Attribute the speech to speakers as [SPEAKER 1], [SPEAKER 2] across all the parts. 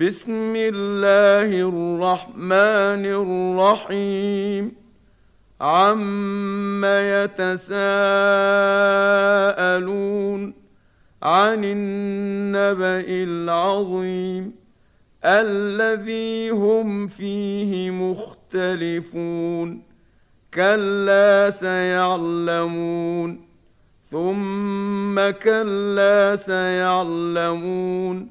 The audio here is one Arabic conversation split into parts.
[SPEAKER 1] بسم الله الرحمن الرحيم. عم يتساءلون عن النبا العظيم الذي هم فيه مختلفون كلا سيعلمون ثم كلا سيعلمون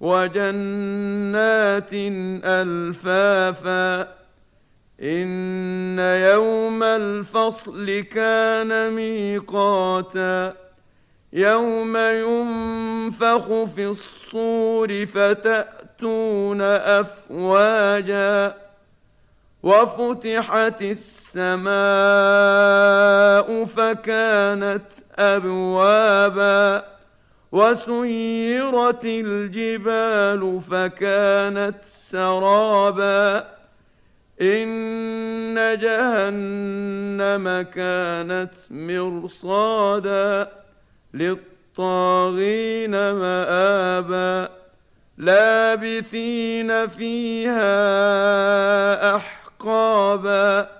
[SPEAKER 1] وجنات ألفافا إن يوم الفصل كان ميقاتا يوم ينفخ في الصور فتأتون أفواجا وفتحت السماء فكانت أبوابا وسيرت الجبال فكانت سرابا. إن جهنم كانت مرصادا للطاغين مآبا. لابثين فيها أحقابا.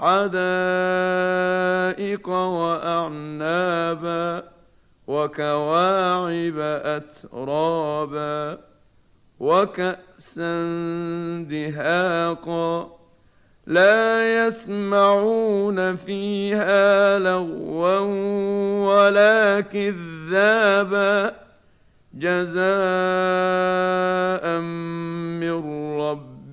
[SPEAKER 1] حدائق وأعنابا وكواعب أترابا وكأسا دهاقا لا يسمعون فيها لغوا ولا كذابا جزاء